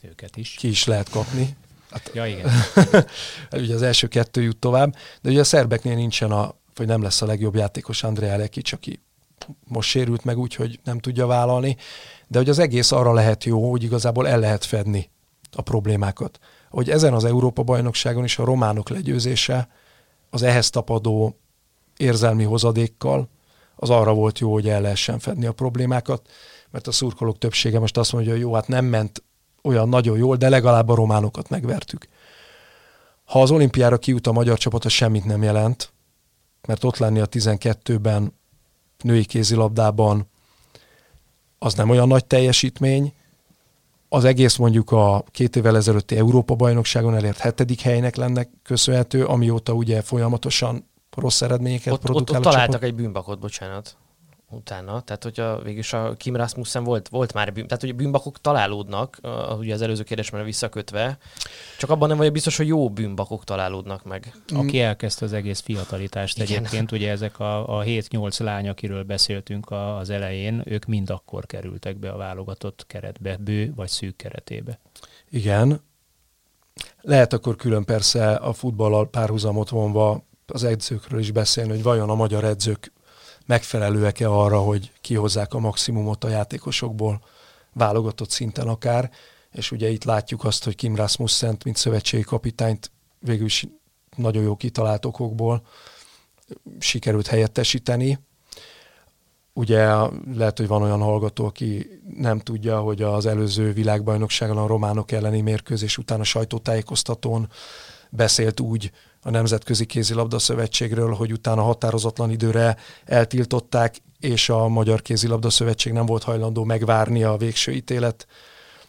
őket is. ki is lehet kapni. Hát, ja, igen. ugye az első kettő jut tovább, de ugye a szerbeknél nincsen a, vagy nem lesz a legjobb játékos Andrea Lekic, aki most sérült meg úgy, hogy nem tudja vállalni, de hogy az egész arra lehet jó, hogy igazából el lehet fedni a problémákat. Hogy ezen az Európa-bajnokságon is a románok legyőzése az ehhez tapadó érzelmi hozadékkal, az arra volt jó, hogy el lehessen fedni a problémákat, mert a szurkolók többsége most azt mondja, hogy jó, hát nem ment olyan nagyon jól, de legalább a románokat megvertük. Ha az olimpiára kijut a magyar csapat, az semmit nem jelent, mert ott lenni a 12-ben női kézilabdában az nem olyan nagy teljesítmény. Az egész mondjuk a két évvel ezelőtti Európa-bajnokságon elért hetedik helynek lenne köszönhető, amióta ugye folyamatosan rossz eredményeket ott, produkál ott, ott találtak egy bűnbakot, bocsánat utána, tehát hogyha végülis a Kim Rasmussen volt, volt már bűn, tehát ugye bűnbakok találódnak, uh, ugye az előző kérdésre visszakötve, csak abban nem vagyok biztos, hogy jó bűnbakok találódnak meg. Aki elkezdte az egész fiatalitást Igen. egyébként, ugye ezek a, a 7-8 lány, akiről beszéltünk a, az elején, ők mind akkor kerültek be a válogatott keretbe, bő vagy szűk keretébe. Igen. Lehet akkor külön persze a futballal párhuzamot vonva az edzőkről is beszélni, hogy vajon a magyar edzők megfelelőek-e arra, hogy kihozzák a maximumot a játékosokból, válogatott szinten akár, és ugye itt látjuk azt, hogy Kim Rasmussen, mint szövetségi kapitányt végül is nagyon jó kitalált okokból sikerült helyettesíteni. ugye lehet, hogy van olyan hallgató, aki nem tudja, hogy az előző világbajnokságon a románok elleni mérkőzés után a sajtótájékoztatón beszélt úgy a Nemzetközi Kézilabda Szövetségről, hogy utána határozatlan időre eltiltották, és a Magyar Kézilabda Szövetség nem volt hajlandó megvárni a végső ítélet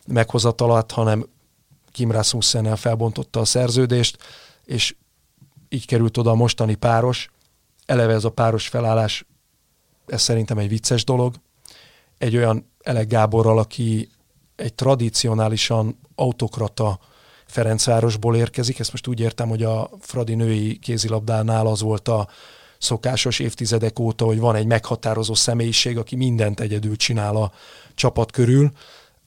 meghozatalát, hanem Kim Rasmussennel felbontotta a szerződést, és így került oda a mostani páros. Eleve ez a páros felállás, ez szerintem egy vicces dolog. Egy olyan Elek Gáborral, aki egy tradicionálisan autokrata Ferencvárosból érkezik. Ezt most úgy értem, hogy a Fradi női kézilabdánál az volt a szokásos évtizedek óta, hogy van egy meghatározó személyiség, aki mindent egyedül csinál a csapat körül,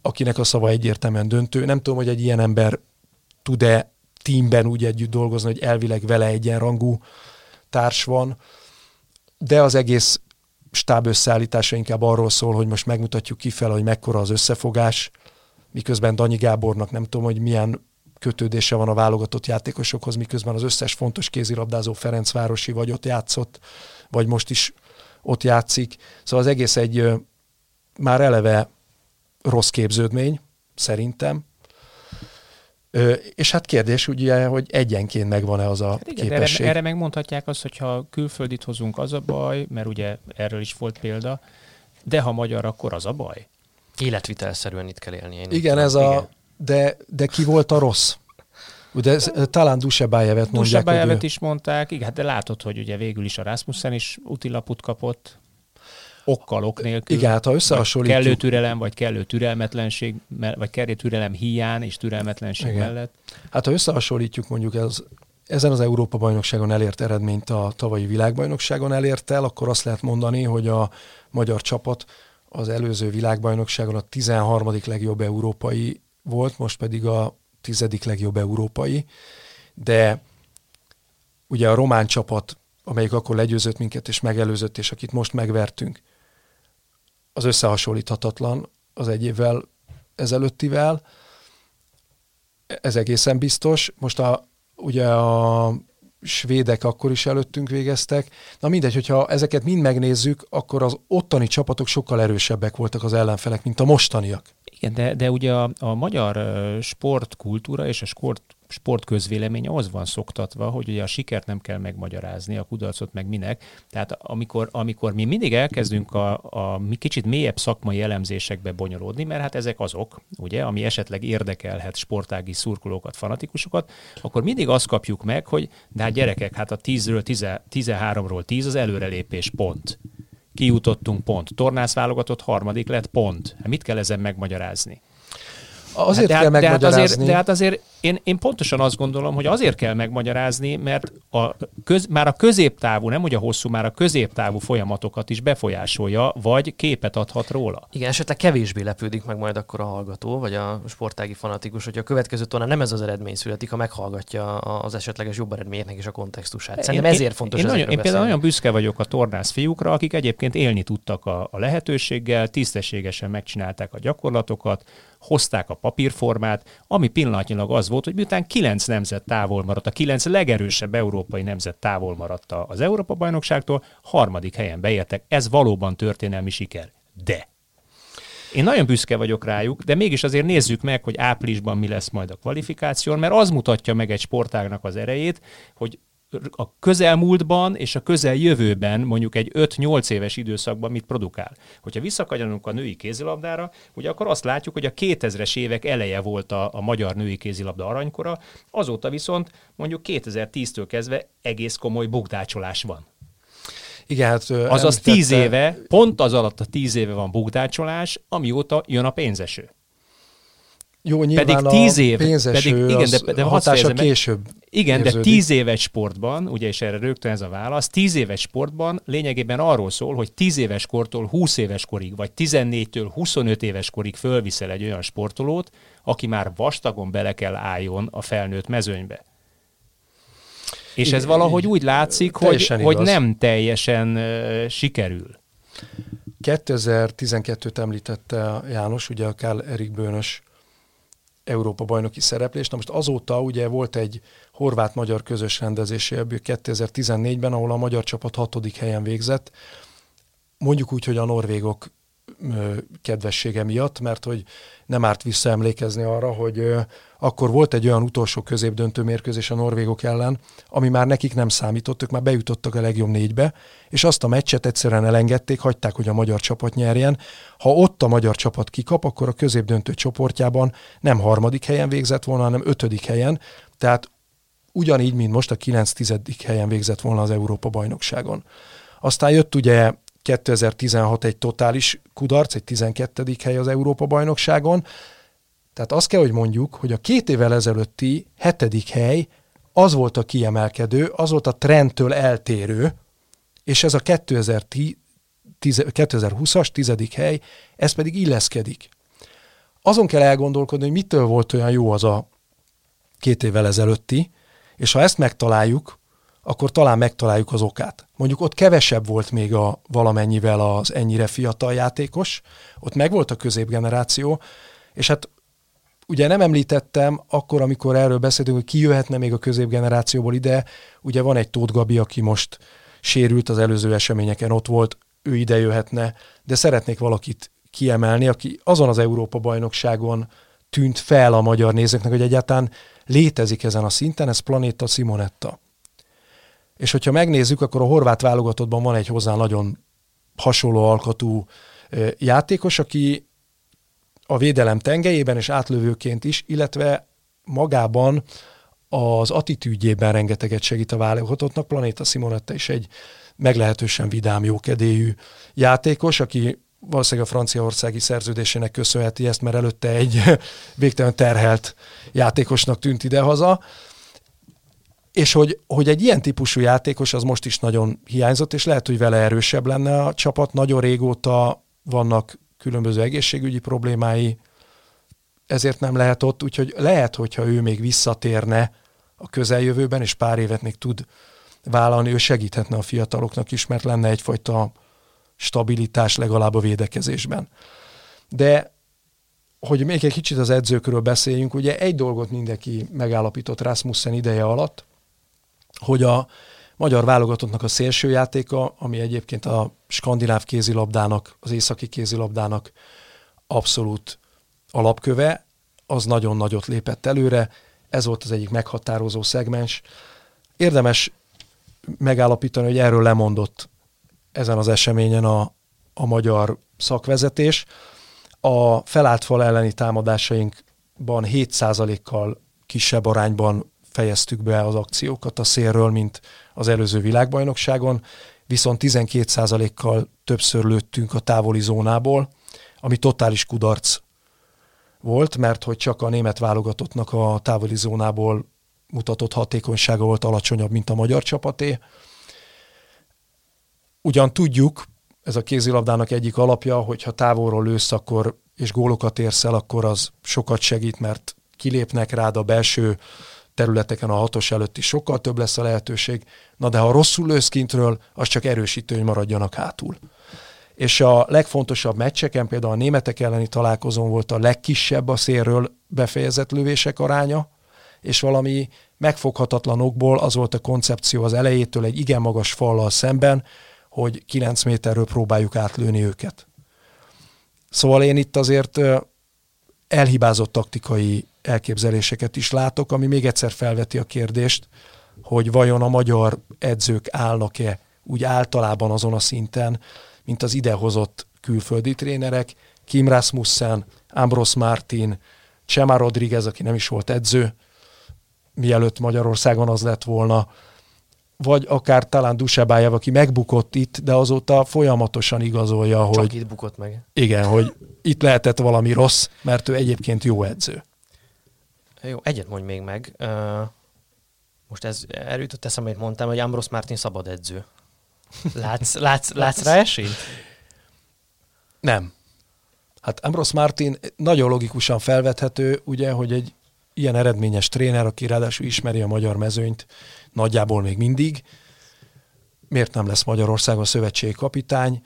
akinek a szava egyértelműen döntő. Nem tudom, hogy egy ilyen ember tud-e teamben úgy együtt dolgozni, hogy elvileg vele egyenrangú társ van, de az egész stáb összeállítása inkább arról szól, hogy most megmutatjuk kifele, hogy mekkora az összefogás, miközben Danyi Gábornak nem tudom, hogy milyen kötődése van a válogatott játékosokhoz, miközben az összes fontos kézilabdázó Ferencvárosi vagy ott játszott, vagy most is ott játszik. Szóval az egész egy már eleve rossz képződmény, szerintem. Ö, és hát kérdés ugye, hogy egyenként megvan-e az a hát igen, képesség. Erre, erre megmondhatják azt, hogyha külföldit hozunk, az a baj, mert ugye erről is volt példa, de ha magyar, akkor az a baj. Életvitelszerűen itt kell élni. Én igen, ez a, igen. De, de ki volt a rossz? Ugye ez, talán Dusebájevet mondják. Dusebájevet is mondták, igen, hát de látod, hogy ugye végül is a Rasmussen is utilaput kapott, okkal, ok nélkül. Igen, hát ha összehasonlítjuk. Kellő türelem, vagy kellő türelmetlenség, vagy kellő türelem hiány és türelmetlenség Igen. mellett. Hát ha összehasonlítjuk mondjuk ez, ezen az Európa-bajnokságon elért eredményt a tavalyi világbajnokságon elért el, akkor azt lehet mondani, hogy a magyar csapat az előző világbajnokságon a 13. legjobb európai volt, most pedig a tizedik legjobb európai, de ugye a román csapat, amelyik akkor legyőzött minket és megelőzött, és akit most megvertünk, az összehasonlíthatatlan az egy évvel ezelőttivel, ez egészen biztos. Most a, ugye a svédek akkor is előttünk végeztek. Na mindegy, hogyha ezeket mind megnézzük, akkor az ottani csapatok sokkal erősebbek voltak az ellenfelek, mint a mostaniak. Igen, de, de ugye a, a magyar sportkultúra és a sport, sportközvélemény az van szoktatva, hogy ugye a sikert nem kell megmagyarázni, a kudarcot meg minek. Tehát amikor, amikor mi mindig elkezdünk a, a mi kicsit mélyebb szakmai elemzésekbe bonyolódni, mert hát ezek azok, ugye, ami esetleg érdekelhet sportági szurkolókat, fanatikusokat, akkor mindig azt kapjuk meg, hogy de hát gyerekek, hát a 10-ről 13-ról 10 az előrelépés pont kijutottunk pont. Tornász válogatott harmadik lett pont. Hát mit kell ezen megmagyarázni? Azért hát, kell hát, de hát azért, de hát azért én, én pontosan azt gondolom, hogy azért kell megmagyarázni, mert a köz, már a középtávú, nem ugye a hosszú, már a középtávú folyamatokat is befolyásolja, vagy képet adhat róla. Igen, esetleg kevésbé lepődik meg majd akkor a hallgató, vagy a sportági fanatikus, hogy a következő tornán nem ez az eredmény születik, ha meghallgatja az esetleges jobb eredményeknek is a kontextusát. Szerintem én, ezért fontos. Én, én, nagyon, én például nagyon büszke vagyok a tornász fiúkra, akik egyébként élni tudtak a, a lehetőséggel, tisztességesen megcsinálták a gyakorlatokat, hozták a papírformát, ami pillanatnyilag az volt, hogy miután kilenc nemzet távol maradt, a kilenc legerősebb európai nemzet távol maradt az Európa-bajnokságtól, harmadik helyen beértek. Ez valóban történelmi siker. De én nagyon büszke vagyok rájuk, de mégis azért nézzük meg, hogy áprilisban mi lesz majd a kvalifikáció, mert az mutatja meg egy sportágnak az erejét, hogy a közelmúltban és a közeljövőben, mondjuk egy 5-8 éves időszakban mit produkál. Hogyha visszakanyarunk a női kézilabdára, ugye akkor azt látjuk, hogy a 2000-es évek eleje volt a, a magyar női kézilabda aranykora, azóta viszont mondjuk 2010-től kezdve egész komoly bukdácsolás van. Igen, hát, Azaz tíz éve, pont az alatt a tíz éve van bukdácsolás, amióta jön a pénzeső. Jó, nyilván pedig tíz év, pedig, igen, de, de hatása később. Igen, érződik. de tíz éves sportban, ugye és erre rögtön ez a válasz, tíz éves sportban lényegében arról szól, hogy tíz éves kortól 20 éves korig, vagy 14-től 25 éves korig fölviszel egy olyan sportolót, aki már vastagon bele kell álljon a felnőtt mezőnybe. És ez valahogy úgy látszik, hogy, hogy nem teljesen uh, sikerül. 2012-t említette János, ugye a Kál Erik Bőnös Európa bajnoki szereplés. Na most azóta ugye volt egy horvát-magyar közös rendezése ebből 2014-ben, ahol a magyar csapat hatodik helyen végzett. mondjuk úgy, hogy a norvégok kedvessége miatt, mert hogy nem árt visszaemlékezni arra, hogy akkor volt egy olyan utolsó középdöntő mérkőzés a norvégok ellen, ami már nekik nem számított, ők már bejutottak a legjobb négybe, és azt a meccset egyszerűen elengedték, hagyták, hogy a magyar csapat nyerjen. Ha ott a magyar csapat kikap, akkor a középdöntő csoportjában nem harmadik helyen végzett volna, hanem ötödik helyen, tehát ugyanígy, mint most a 9 helyen végzett volna az Európa-bajnokságon. Aztán jött ugye 2016 egy totális kudarc, egy 12. hely az Európa-bajnokságon, tehát azt kell, hogy mondjuk, hogy a két évvel ezelőtti hetedik hely az volt a kiemelkedő, az volt a trendtől eltérő, és ez a 2020-as tizedik hely, ez pedig illeszkedik. Azon kell elgondolkodni, hogy mitől volt olyan jó az a két évvel ezelőtti, és ha ezt megtaláljuk, akkor talán megtaláljuk az okát. Mondjuk ott kevesebb volt még a valamennyivel az ennyire fiatal játékos, ott megvolt a középgeneráció, és hát ugye nem említettem akkor, amikor erről beszéltünk, hogy ki jöhetne még a középgenerációból ide, ugye van egy Tóth Gabi, aki most sérült az előző eseményeken, ott volt, ő ide jöhetne, de szeretnék valakit kiemelni, aki azon az Európa-bajnokságon tűnt fel a magyar nézőknek, hogy egyáltalán létezik ezen a szinten, ez Planéta Simonetta. És hogyha megnézzük, akkor a horvát válogatottban van egy hozzá nagyon hasonló alkotú játékos, aki a védelem tengelyében és átlövőként is, illetve magában az attitűdjében rengeteget segít a válogatottnak. Planéta Simonetta is egy meglehetősen vidám, jókedélyű játékos, aki valószínűleg a franciaországi szerződésének köszönheti ezt, mert előtte egy végtelen terhelt játékosnak tűnt idehaza. És hogy, hogy egy ilyen típusú játékos az most is nagyon hiányzott, és lehet, hogy vele erősebb lenne a csapat. Nagyon régóta vannak különböző egészségügyi problémái, ezért nem lehet ott, úgyhogy lehet, hogyha ő még visszatérne a közeljövőben, és pár évet még tud vállalni, ő segíthetne a fiataloknak is, mert lenne egyfajta stabilitás legalább a védekezésben. De hogy még egy kicsit az edzőkről beszéljünk, ugye egy dolgot mindenki megállapított Rasmussen ideje alatt, hogy a magyar válogatottnak a szélsőjátéka, ami egyébként a skandináv kézilabdának, az északi kézilabdának abszolút alapköve, az nagyon nagyot lépett előre, ez volt az egyik meghatározó szegmens. Érdemes megállapítani, hogy erről lemondott ezen az eseményen a, a magyar szakvezetés. A felállt fal elleni támadásainkban 7%-kal kisebb arányban fejeztük be az akciókat a szélről, mint az előző világbajnokságon, viszont 12%-kal többször lőttünk a távoli zónából, ami totális kudarc volt, mert hogy csak a német válogatottnak a távoli zónából mutatott hatékonysága volt alacsonyabb, mint a magyar csapaté. Ugyan tudjuk, ez a kézilabdának egyik alapja, hogy ha távolról lősz, akkor és gólokat érsz el, akkor az sokat segít, mert kilépnek rád a belső területeken a hatos előtt is sokkal több lesz a lehetőség. Na de ha rosszul lősz kintről, az csak erősítő, hogy maradjanak hátul. És a legfontosabb meccseken, például a németek elleni találkozón volt a legkisebb a szélről befejezett lövések aránya, és valami megfoghatatlanokból az volt a koncepció az elejétől egy igen magas fallal szemben, hogy 9 méterről próbáljuk átlőni őket. Szóval én itt azért elhibázott taktikai elképzeléseket is látok, ami még egyszer felveti a kérdést, hogy vajon a magyar edzők állnak-e úgy általában azon a szinten, mint az idehozott külföldi trénerek, Kim Rasmussen, Ambros Martin, Csema Rodriguez, aki nem is volt edző, mielőtt Magyarországon az lett volna, vagy akár talán Dusebájev, aki megbukott itt, de azóta folyamatosan igazolja, Csak hogy... itt bukott meg. Igen, hogy itt lehetett valami rossz, mert ő egyébként jó edző. Jó, egyet mondj még meg. Most ez erőtött eszembe, amit mondtam, hogy Ambros Martin szabad edző. Látsz, látsz, látsz rá esélyt? Nem. Hát Ambros Martin nagyon logikusan felvethető, ugye, hogy egy ilyen eredményes tréner, aki ráadásul ismeri a magyar mezőnyt, nagyjából még mindig, miért nem lesz Magyarországon szövetségi kapitány?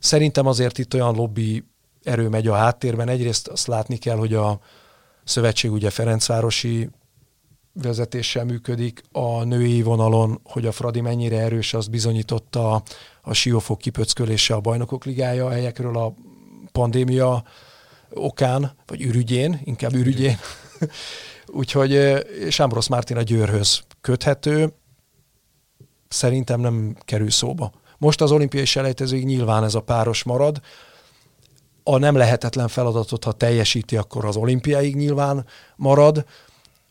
Szerintem azért itt olyan lobby erő megy a háttérben. Egyrészt azt látni kell, hogy a szövetség ugye Ferencvárosi vezetéssel működik. A női vonalon, hogy a Fradi mennyire erős, azt bizonyította a siófok kipöckölése a bajnokok ligája helyekről a pandémia okán, vagy ürügyén, inkább ürügyén. Úgyhogy Sámbrosz Mártin a Győrhöz köthető, szerintem nem kerül szóba. Most az olimpiai selejtezőig nyilván ez a páros marad. A nem lehetetlen feladatot, ha teljesíti, akkor az olimpiáig nyilván marad.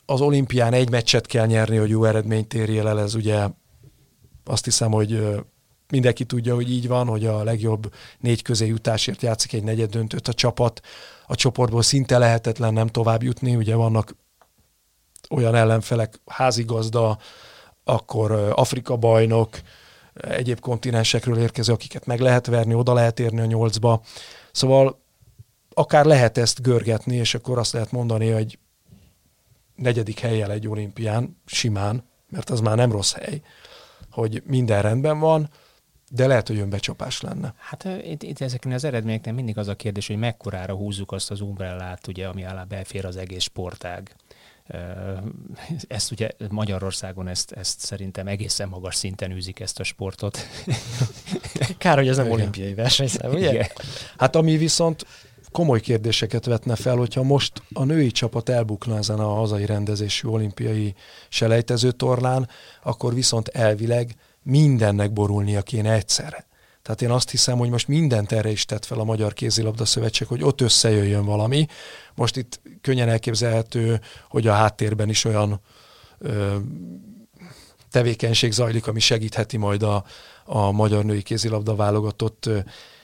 Az olimpián egy meccset kell nyerni, hogy jó eredményt érjél el, ez ugye azt hiszem, hogy mindenki tudja, hogy így van, hogy a legjobb négy közé jutásért játszik egy negyed döntőt a csapat. A csoportból szinte lehetetlen nem tovább jutni, ugye vannak olyan ellenfelek, házigazda, akkor Afrika bajnok, egyéb kontinensekről érkező, akiket meg lehet verni, oda lehet érni a nyolcba. Szóval akár lehet ezt görgetni, és akkor azt lehet mondani, hogy negyedik helyjel egy olimpián, simán, mert az már nem rossz hely, hogy minden rendben van, de lehet, hogy önbecsapás lenne. Hát itt, itt ezeknél az eredményeknél mindig az a kérdés, hogy mekkorára húzzuk azt az umbrellát, ugye, ami alá belfér az egész sportág. Ezt ugye Magyarországon ezt, ezt szerintem egészen magas szinten űzik ezt a sportot. Kár, hogy ez nem olimpiai versenyszám, ugye? Igen. Hát ami viszont komoly kérdéseket vetne fel, hogyha most a női csapat elbukna ezen a hazai rendezésű olimpiai selejtező tornán, akkor viszont elvileg mindennek borulnia kéne egyszerre. Tehát én azt hiszem, hogy most mindent erre is tett fel a Magyar Kézilabda Szövetség, hogy ott összejöjjön valami. Most itt könnyen elképzelhető, hogy a háttérben is olyan ö, tevékenység zajlik, ami segítheti majd a, a magyar női kézilabda válogatott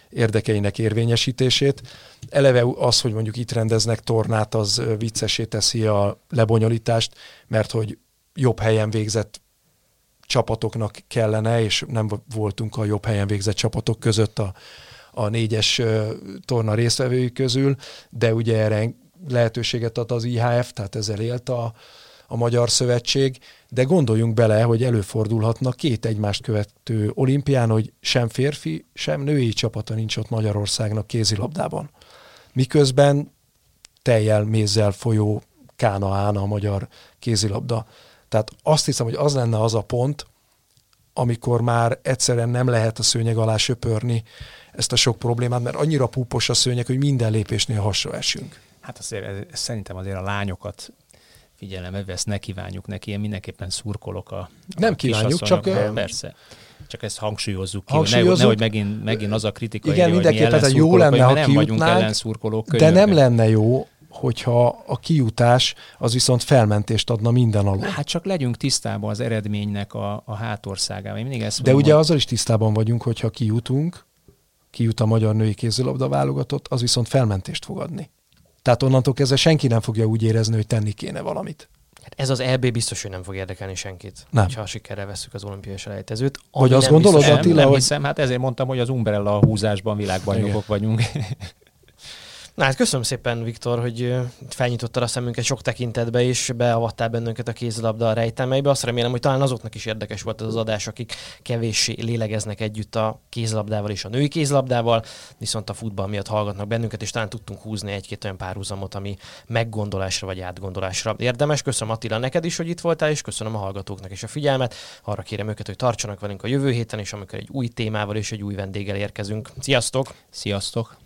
érdekeinek érvényesítését. Eleve az, hogy mondjuk itt rendeznek tornát, az viccesé teszi a lebonyolítást, mert hogy jobb helyen végzett csapatoknak kellene, és nem voltunk a jobb helyen végzett csapatok között a, a négyes torna résztvevői közül, de ugye erre lehetőséget ad az IHF, tehát ezzel élt a, a Magyar Szövetség, de gondoljunk bele, hogy előfordulhatna két egymást követő olimpián, hogy sem férfi, sem női csapata nincs ott Magyarországnak kézilabdában. Miközben teljel mézzel folyó kánaán a magyar kézilabda. Tehát azt hiszem, hogy az lenne az a pont, amikor már egyszerűen nem lehet a szőnyeg alá söpörni ezt a sok problémát, mert annyira púpos a szőnyeg, hogy minden lépésnél hasra esünk. Hát azért ez, szerintem azért a lányokat figyelembe vesz, ne kívánjuk neki, én mindenképpen szurkolok a, Nem a kívánjuk, csak... A, persze. Csak ezt hangsúlyozzuk ki, hangsúlyozzuk. nehogy megint, megint az a kritika, Igen, hogy mi hát jó lenne, ha nem vagyunk ellenszurkolók. De nem lenne jó, hogyha a kijutás az viszont felmentést adna minden alól. Hát csak legyünk tisztában az eredménynek a, a hátországával. Én mindig ezt De ugye azzal is tisztában vagyunk, hogyha kijutunk, kijut a magyar női kézilabda válogatott, az viszont felmentést fog adni. Tehát onnantól kezdve senki nem fogja úgy érezni, hogy tenni kéne valamit. Hát ez az EB biztos, hogy nem fog érdekelni senkit, nem. ha sikerre veszük az olimpiai selejtezőt. Vagy azt gondolod, Attila, nem, hogy... hiszem, hát ezért mondtam, hogy az Umbrella húzásban világbajnokok vagyunk. Na hát köszönöm szépen, Viktor, hogy felnyitottad a szemünket sok tekintetbe, és beavattál bennünket a kézilabda a rejtelmeibe. Azt remélem, hogy talán azoknak is érdekes volt ez az adás, akik kevéssé lélegeznek együtt a kézilabdával és a női kézilabdával, viszont a futball miatt hallgatnak bennünket, és talán tudtunk húzni egy-két olyan párhuzamot, ami meggondolásra vagy átgondolásra érdemes. Köszönöm Attila neked is, hogy itt voltál, és köszönöm a hallgatóknak is a figyelmet. Arra kérem őket, hogy tartsanak velünk a jövő héten, és amikor egy új témával és egy új vendéggel érkezünk. Sziasztok! Sziasztok!